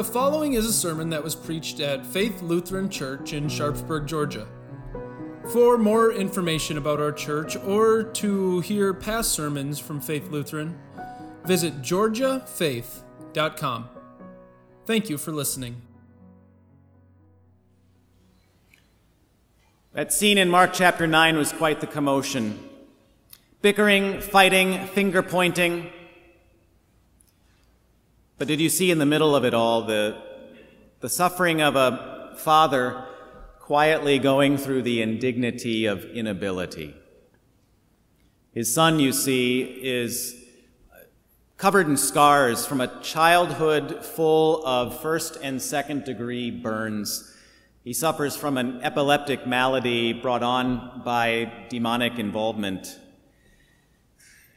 The following is a sermon that was preached at Faith Lutheran Church in Sharpsburg, Georgia. For more information about our church or to hear past sermons from Faith Lutheran, visit georgiafaith.com. Thank you for listening. That scene in Mark chapter 9 was quite the commotion. Bickering, fighting, finger pointing. But did you see in the middle of it all the, the suffering of a father quietly going through the indignity of inability? His son, you see, is covered in scars from a childhood full of first and second degree burns. He suffers from an epileptic malady brought on by demonic involvement.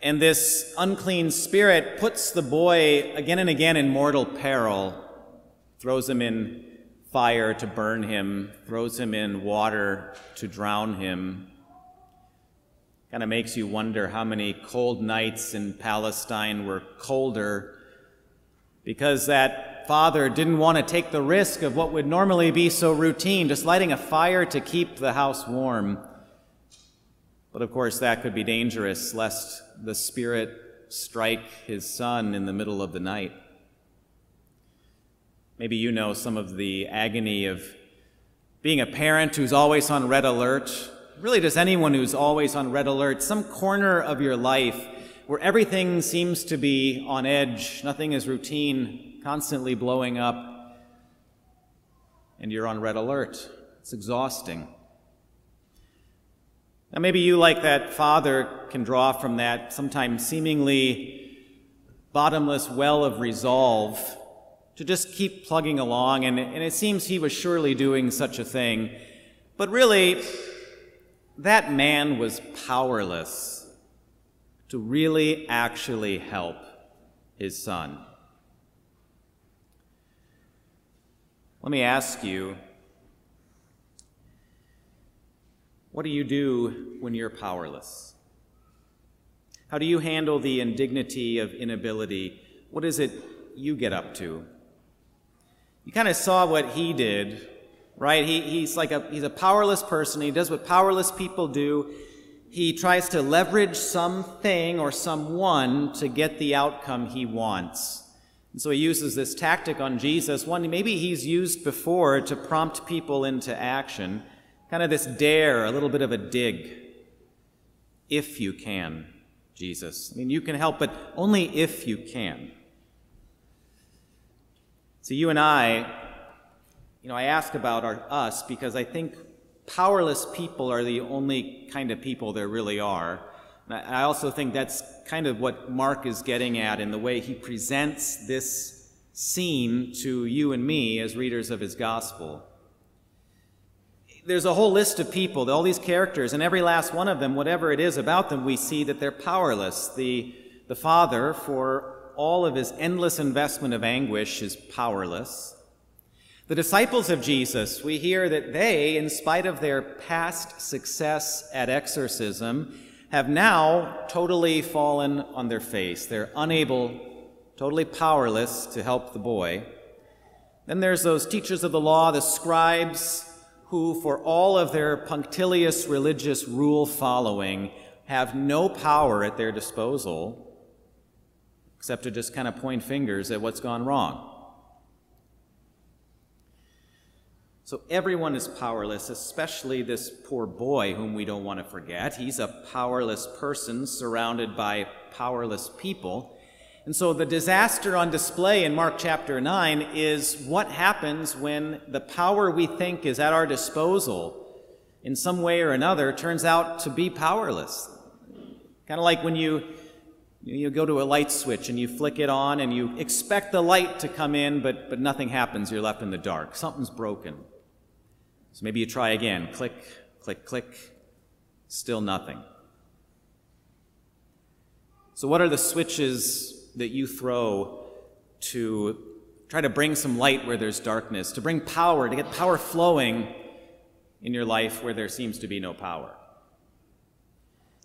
And this unclean spirit puts the boy again and again in mortal peril, throws him in fire to burn him, throws him in water to drown him. Kind of makes you wonder how many cold nights in Palestine were colder because that father didn't want to take the risk of what would normally be so routine, just lighting a fire to keep the house warm. But of course, that could be dangerous, lest the Spirit strike his son in the middle of the night. Maybe you know some of the agony of being a parent who's always on red alert. Really, just anyone who's always on red alert, some corner of your life where everything seems to be on edge, nothing is routine, constantly blowing up, and you're on red alert. It's exhausting. Now, maybe you, like that father, can draw from that sometimes seemingly bottomless well of resolve to just keep plugging along, and, and it seems he was surely doing such a thing. But really, that man was powerless to really actually help his son. Let me ask you What do you do when you're powerless? How do you handle the indignity of inability? What is it you get up to? You kind of saw what he did, right? He, he's like a, he's a powerless person. He does what powerless people do. He tries to leverage something or someone to get the outcome he wants. And so he uses this tactic on Jesus, one maybe he's used before to prompt people into action kind of this dare, a little bit of a dig. If you can, Jesus. I mean, you can help, but only if you can. So, you and I, you know, I ask about our, us because I think powerless people are the only kind of people there really are. And I also think that's kind of what Mark is getting at in the way he presents this scene to you and me as readers of his gospel there's a whole list of people, all these characters, and every last one of them, whatever it is about them, we see that they're powerless. The, the Father, for all of his endless investment of anguish, is powerless. The disciples of Jesus, we hear that they, in spite of their past success at exorcism, have now totally fallen on their face. They're unable, totally powerless to help the boy. Then there's those teachers of the law, the scribes, who, for all of their punctilious religious rule following, have no power at their disposal except to just kind of point fingers at what's gone wrong. So everyone is powerless, especially this poor boy whom we don't want to forget. He's a powerless person surrounded by powerless people. And so the disaster on display in Mark chapter 9 is what happens when the power we think is at our disposal in some way or another turns out to be powerless. Kind of like when you you go to a light switch and you flick it on and you expect the light to come in, but, but nothing happens. You're left in the dark. Something's broken. So maybe you try again. Click, click, click. Still nothing. So, what are the switches that you throw to try to bring some light where there's darkness, to bring power, to get power flowing in your life where there seems to be no power.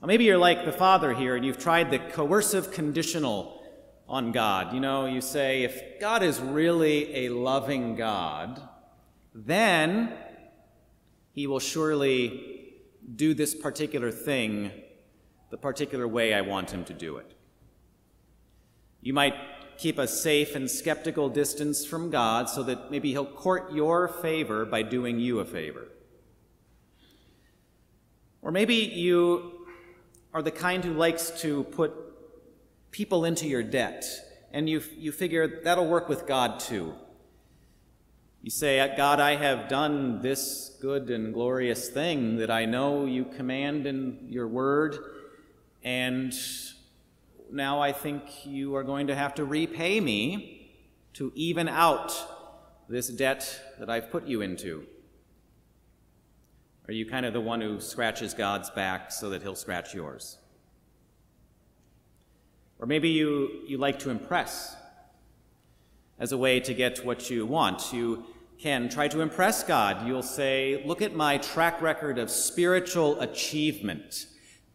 Well, maybe you're like the father here and you've tried the coercive conditional on God. You know, you say, if God is really a loving God, then he will surely do this particular thing the particular way I want him to do it. You might keep a safe and skeptical distance from God so that maybe he'll court your favor by doing you a favor. Or maybe you are the kind who likes to put people into your debt, and you, you figure that'll work with God too. You say, uh, God, I have done this good and glorious thing that I know you command in your word, and now I think you are going to have to repay me to even out this debt that I've put you into. Are you kind of the one who scratches God's back so that he'll scratch yours? Or maybe you, you like to impress as a way to get what you want. You can try to impress God. You'll say, Look at my track record of spiritual achievement.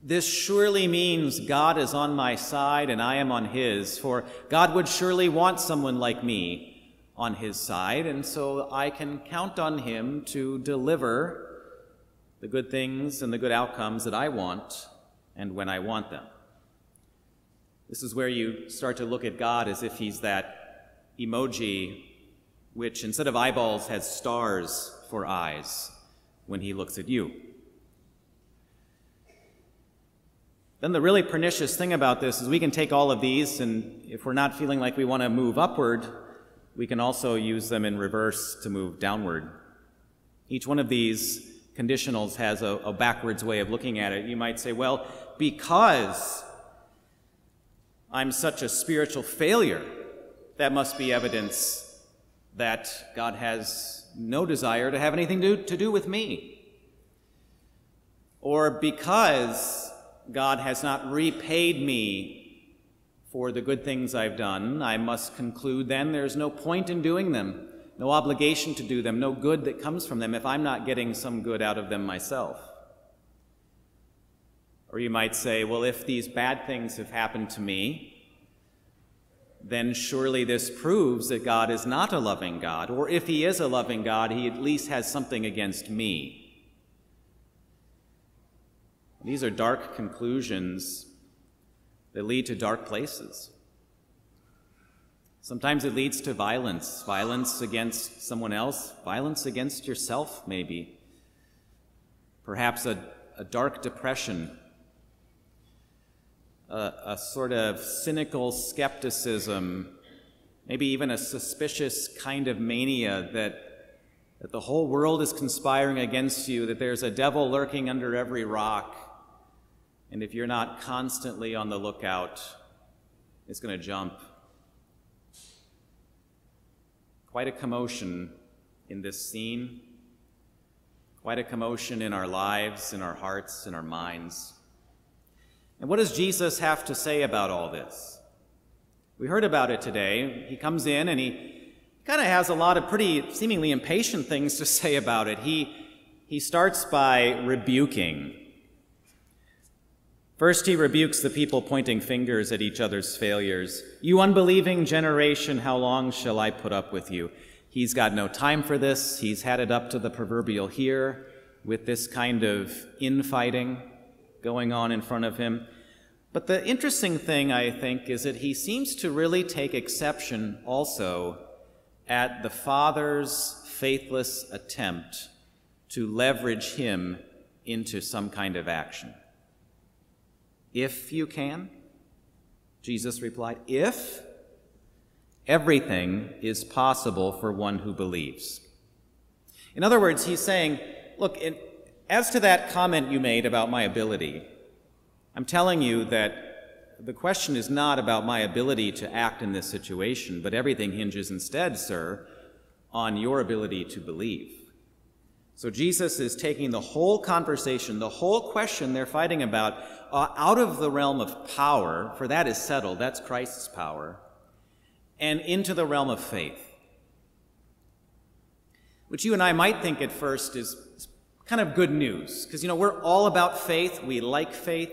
This surely means God is on my side and I am on his, for God would surely want someone like me on his side, and so I can count on him to deliver the good things and the good outcomes that I want and when I want them. This is where you start to look at God as if he's that emoji which, instead of eyeballs, has stars for eyes when he looks at you. Then the really pernicious thing about this is we can take all of these, and if we're not feeling like we want to move upward, we can also use them in reverse to move downward. Each one of these conditionals has a, a backwards way of looking at it. You might say, well, because I'm such a spiritual failure, that must be evidence that God has no desire to have anything to, to do with me. Or because God has not repaid me for the good things I've done, I must conclude then there's no point in doing them, no obligation to do them, no good that comes from them if I'm not getting some good out of them myself. Or you might say, well, if these bad things have happened to me, then surely this proves that God is not a loving God. Or if he is a loving God, he at least has something against me. These are dark conclusions that lead to dark places. Sometimes it leads to violence violence against someone else, violence against yourself, maybe. Perhaps a, a dark depression a, a sort of cynical skepticism, maybe even a suspicious kind of mania that, that the whole world is conspiring against you, that there's a devil lurking under every rock, and if you're not constantly on the lookout, it's going to jump. Quite a commotion in this scene, quite a commotion in our lives, in our hearts, in our minds. And what does Jesus have to say about all this? We heard about it today. He comes in and he kind of has a lot of pretty seemingly impatient things to say about it. He, he starts by rebuking. First, he rebukes the people pointing fingers at each other's failures. You unbelieving generation, how long shall I put up with you? He's got no time for this. He's had it up to the proverbial here with this kind of infighting going on in front of him. But the interesting thing, I think, is that he seems to really take exception also at the father's faithless attempt to leverage him into some kind of action. If you can, Jesus replied, if everything is possible for one who believes. In other words, he's saying, look, in, as to that comment you made about my ability, I'm telling you that the question is not about my ability to act in this situation, but everything hinges instead, sir, on your ability to believe. So Jesus is taking the whole conversation, the whole question they're fighting about, uh, out of the realm of power, for that is settled, that's Christ's power, and into the realm of faith. Which you and I might think at first is kind of good news, because, you know, we're all about faith, we like faith.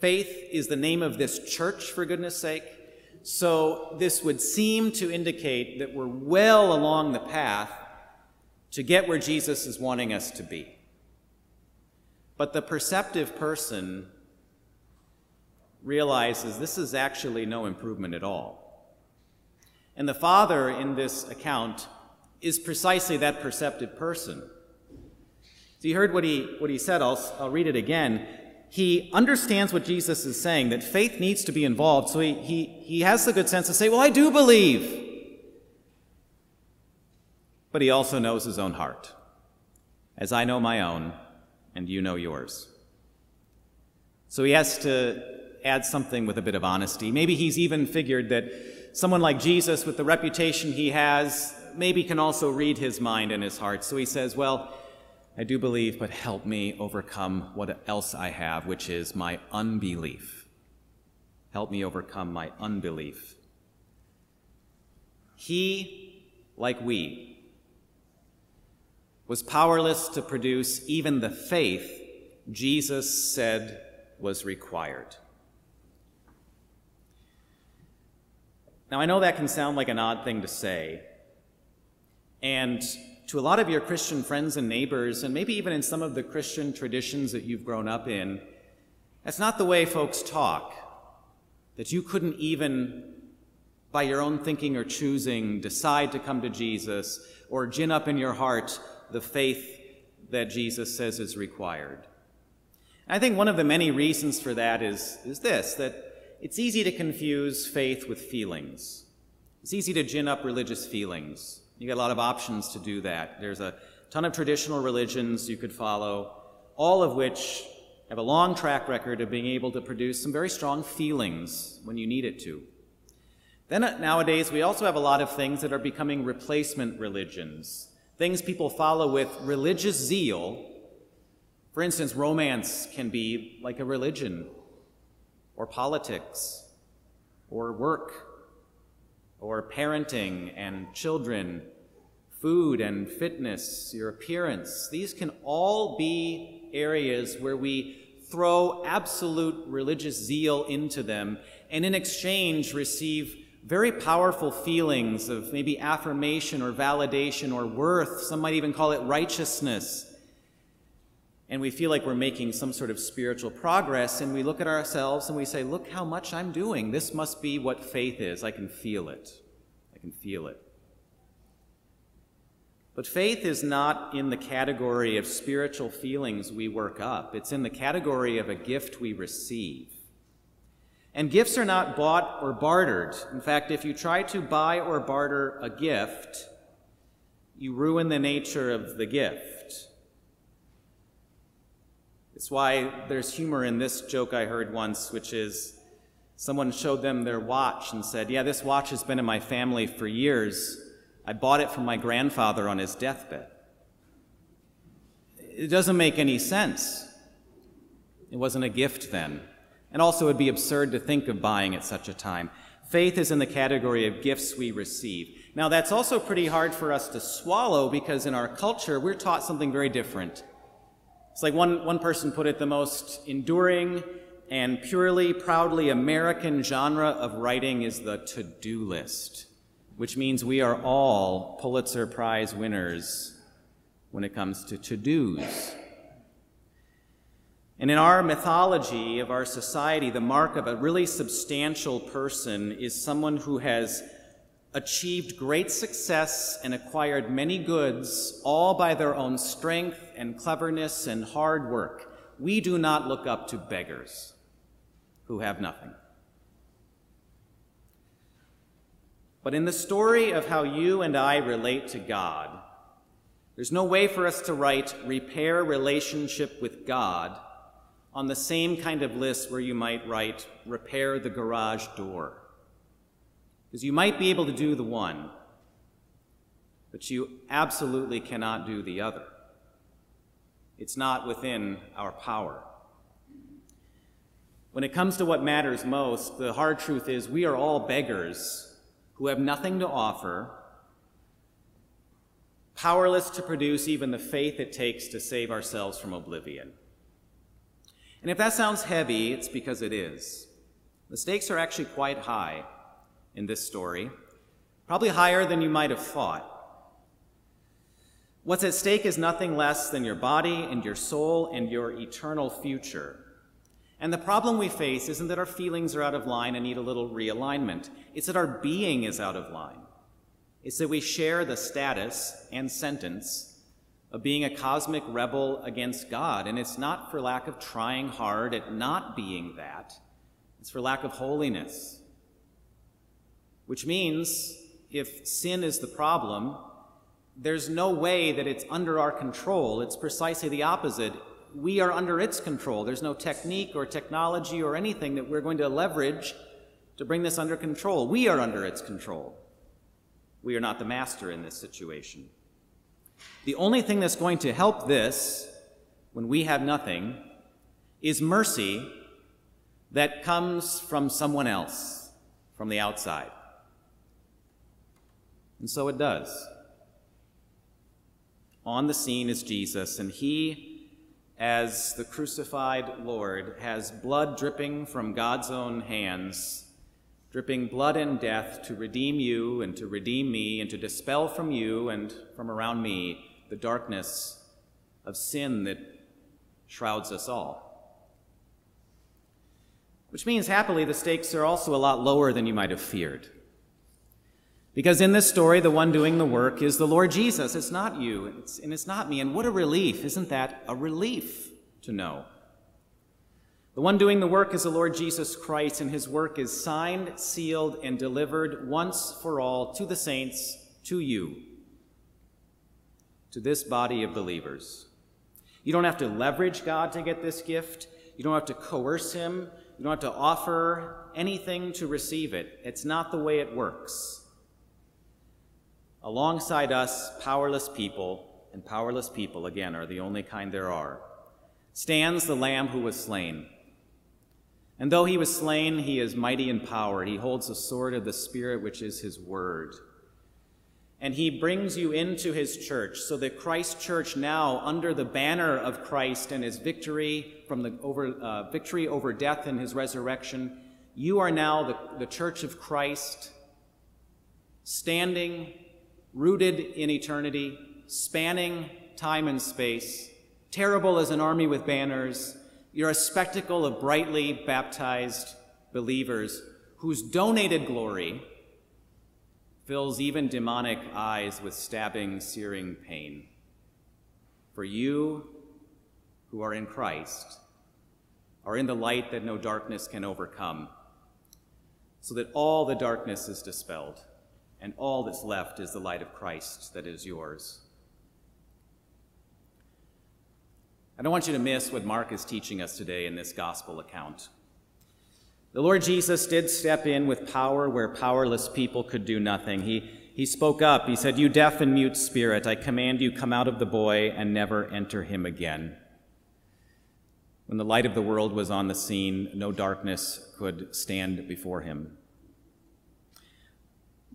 Faith is the name of this church, for goodness sake. So this would seem to indicate that we're well along the path to get where Jesus is wanting us to be. But the perceptive person realizes this is actually no improvement at all. And the father in this account is precisely that perceptive person. So you heard what he, what he said, I'll, I'll read it again. He understands what Jesus is saying, that faith needs to be involved. So he, he, he has the good sense to say, Well, I do believe. But he also knows his own heart, as I know my own, and you know yours. So he has to add something with a bit of honesty. Maybe he's even figured that someone like Jesus, with the reputation he has, maybe can also read his mind and his heart. So he says, Well, I do believe, but help me overcome what else I have, which is my unbelief. Help me overcome my unbelief. He, like we, was powerless to produce even the faith Jesus said was required. Now, I know that can sound like an odd thing to say, and to a lot of your Christian friends and neighbors, and maybe even in some of the Christian traditions that you've grown up in, that's not the way folks talk. That you couldn't even, by your own thinking or choosing, decide to come to Jesus or gin up in your heart the faith that Jesus says is required. I think one of the many reasons for that is, is this that it's easy to confuse faith with feelings. It's easy to gin up religious feelings. You got a lot of options to do that. There's a ton of traditional religions you could follow, all of which have a long track record of being able to produce some very strong feelings when you need it to. Then uh, nowadays, we also have a lot of things that are becoming replacement religions, things people follow with religious zeal. For instance, romance can be like a religion, or politics, or work, or parenting and children, food and fitness, your appearance. These can all be areas where we throw absolute religious zeal into them and in exchange receive very powerful feelings of maybe affirmation or validation or worth. Some might even call it righteousness. And we feel like we're making some sort of spiritual progress, and we look at ourselves and we say, Look how much I'm doing. This must be what faith is. I can feel it. I can feel it. But faith is not in the category of spiritual feelings we work up, it's in the category of a gift we receive. And gifts are not bought or bartered. In fact, if you try to buy or barter a gift, you ruin the nature of the gift. It's why there's humor in this joke I heard once, which is someone showed them their watch and said, Yeah, this watch has been in my family for years. I bought it from my grandfather on his deathbed. It doesn't make any sense. It wasn't a gift then. And also, it would be absurd to think of buying at such a time. Faith is in the category of gifts we receive. Now, that's also pretty hard for us to swallow because in our culture, we're taught something very different. It's like one, one person put it the most enduring and purely, proudly American genre of writing is the to do list which means we are all Pulitzer Prize winners when it comes to to dos. And in our mythology of our society, the mark of a really substantial person is someone who has achieved great success and acquired many goods, all by their own strength and cleverness and hard work. We do not look up to beggars who have nothing. But in the story of how you and I relate to God, there's no way for us to write repair relationship with God on the same kind of list where you might write repair the garage door. Because you might be able to do the one, but you absolutely cannot do the other. It's not within our power. When it comes to what matters most, the hard truth is we are all beggars who have nothing to offer, powerless to produce even the faith it takes to save ourselves from oblivion. And if that sounds heavy, it's because it is. The stakes are actually quite high. in this story, probably higher than you might have thought. What's at stake is nothing less than your body and your soul and your eternal future. And the problem we face isn't that our feelings are out of line and need a little realignment, it's that our being is out of line. It's that we share the status and sentence of being a cosmic rebel against God. And it's not for lack of trying hard at not being that, it's for lack of holiness. Which means if sin is the problem, there's no way that it's under our control. It's precisely the opposite. We are under its control. There's no technique or technology or anything that we're going to leverage to bring this under control. We are under its control. We are not the master in this situation. The only thing that's going to help this, when we have nothing, is mercy that comes from someone else, from the outside. And so it does. On the scene is Jesus, and he, as the crucified Lord, has blood dripping from God's own hands, dripping blood and death to redeem you and to redeem me and to dispel from you and from around me the darkness of sin that shrouds us all. Which means, happily, the stakes are also a lot lower than you might have feared. Because in this story, the one doing the work is the Lord Jesus. It's not you, it's, and it's not me. And what a relief. Isn't that a relief to know? The one doing the work is the Lord Jesus Christ, and his work is signed, sealed, and delivered once for all to the saints, to you, to this body of believers. You don't have to leverage God to get this gift. You don't have to coerce him. You don't have to offer anything to receive it. It's not the way it works. Alongside us, powerless people, and powerless people, again, are the only kind there are, stands the Lamb who was slain. And though he was slain, he is mighty in power. He holds the sword of the Spirit, which is his word. And he brings you into his church, so that Christ's church now, under the banner of Christ and his victory from the over, uh, victory over death and his resurrection, you are now the, the church of Christ, standing rooted in eternity, spanning time and space, terrible as an army with banners. You're a spectacle of brightly baptized believers whose donated glory fills even demonic eyes with stabbing, searing pain. For you who are in Christ are in the light that no darkness can overcome, so that all the darkness is dispelled and all that's left is the light of Christ that is yours. I don't want you to miss what Mark is teaching us today in this gospel account. The Lord Jesus did step in with power where powerless people could do nothing. He, he spoke up. He said, You deaf and mute spirit, I command you, come out of the boy and never enter him again. When the light of the world was on the scene, no darkness could stand before him.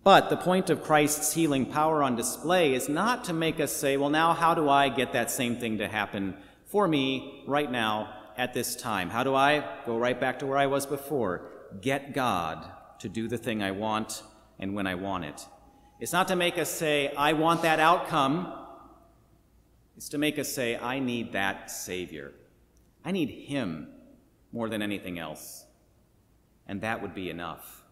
But the point of Christ's healing power on display is not to make us say, well, now how do I get that same thing to happen for me right now at this time? How do I go right back to where I was before? Get God to do the thing I want and when I want it. It's not to make us say, I want that outcome. It's to make us say, I need that Savior. I need Him more than anything else. And that would be enough.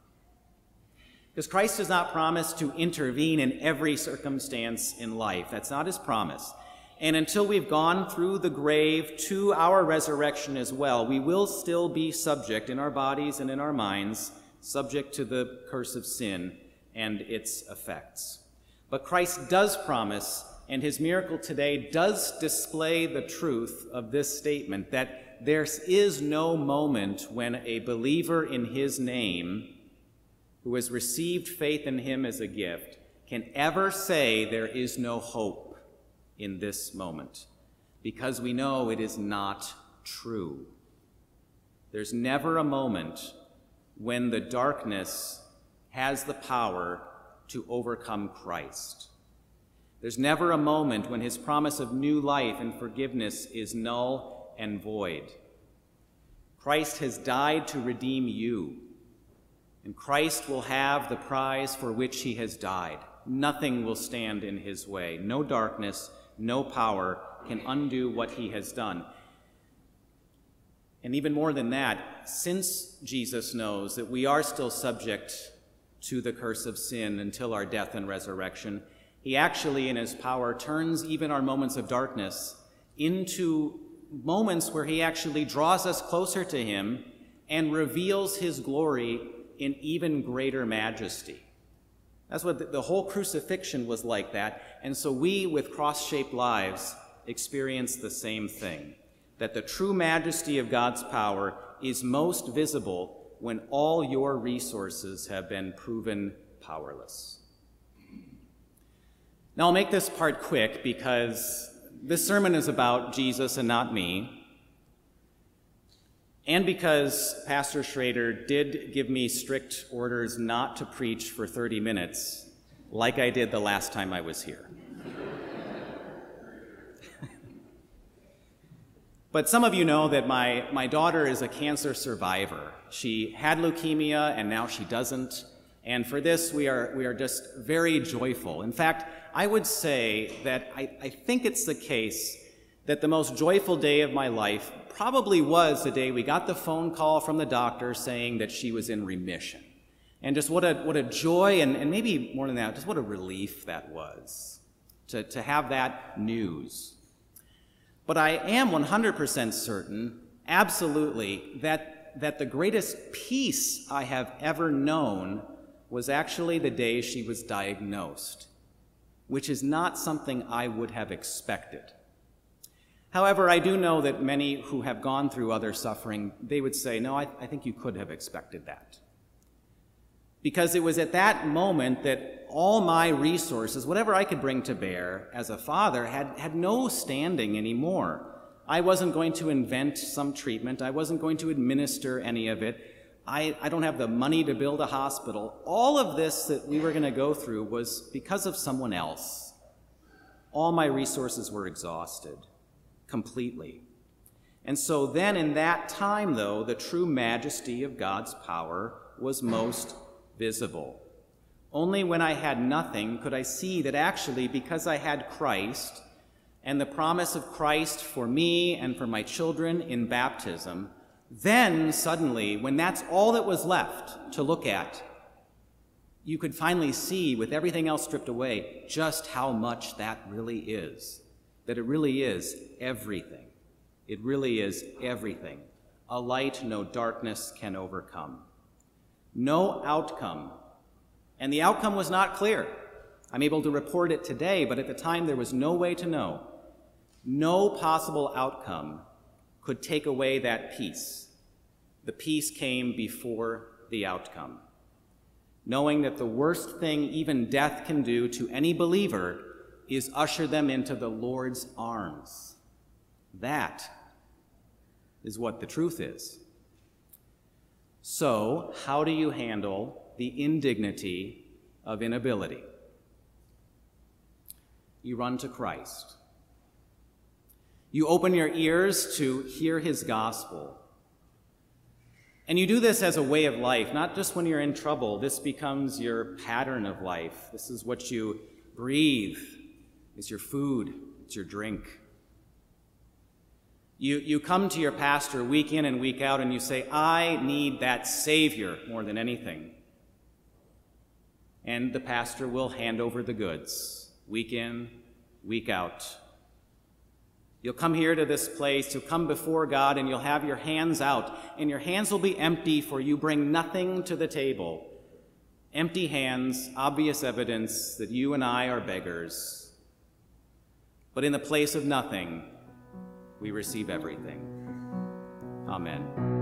Because Christ does not promise to intervene in every circumstance in life. That's not his promise. And until we've gone through the grave to our resurrection as well, we will still be subject in our bodies and in our minds, subject to the curse of sin and its effects. But Christ does promise, and his miracle today does display the truth of this statement that there is no moment when a believer in his name who has received faith in him as a gift can ever say there is no hope in this moment because we know it is not true. There's never a moment when the darkness has the power to overcome Christ. There's never a moment when his promise of new life and forgiveness is null and void. Christ has died to redeem you and Christ will have the prize for which he has died. Nothing will stand in his way. No darkness, no power can undo what he has done. And even more than that, since Jesus knows that we are still subject to the curse of sin until our death and resurrection, he actually, in his power, turns even our moments of darkness into moments where he actually draws us closer to him and reveals his glory in even greater majesty. That's what the, whole crucifixion was like that. And so we, with cross shaped lives, experience the same thing that the true majesty of God's power is most visible when all your resources have been proven powerless. Now, I'll make this part quick because this sermon is about Jesus and not me. And because Pastor Schrader did give me strict orders not to preach for 30 minutes, like I did the last time I was here. but some of you know that my, my daughter is a cancer survivor. She had leukemia and now she doesn't. And for this, we are, we are just very joyful. In fact, I would say that I, I think it's the case that the most joyful day of my life probably was the day we got the phone call from the doctor saying that she was in remission. And just what a, what a joy, and, and maybe more than that, just what a relief that was to, to have that news. But I am 100% certain, absolutely, that, that the greatest peace I have ever known was actually the day she was diagnosed, which is not something I would have expected. However, I do know that many who have gone through other suffering, they would say, no, I, I think you could have expected that. Because it was at that moment that all my resources, whatever I could bring to bear as a father, had, had no standing anymore. I wasn't going to invent some treatment. I wasn't going to administer any of it. I, I don't have the money to build a hospital. All of this that we were going to go through was because of someone else. All my resources were exhausted completely. And so then, in that time, though, the true majesty of God's power was most visible. Only when I had nothing could I see that actually, because I had Christ and the promise of Christ for me and for my children in baptism, then suddenly, when that's all that was left to look at, you could finally see, with everything else stripped away, just how much that really is that it really is everything. It really is everything. A light no darkness can overcome. No outcome. And the outcome was not clear. I'm able to report it today, but at the time there was no way to know. No possible outcome could take away that peace. The peace came before the outcome. Knowing that the worst thing even death can do to any believer is usher them into the Lord's arms. That is what the truth is. So, how do you handle the indignity of inability? You run to Christ. You open your ears to hear his gospel. And you do this as a way of life, not just when you're in trouble. This becomes your pattern of life. This is what you breathe it's your food, it's your drink. You, you come to your pastor week in and week out and you say, I need that Savior more than anything. And the pastor will hand over the goods week in, week out. You'll come here to this place, you'll come before God, and you'll have your hands out, and your hands will be empty, for you bring nothing to the table. Empty hands, obvious evidence that you and I are beggars. But in the place of nothing, we receive everything. Amen.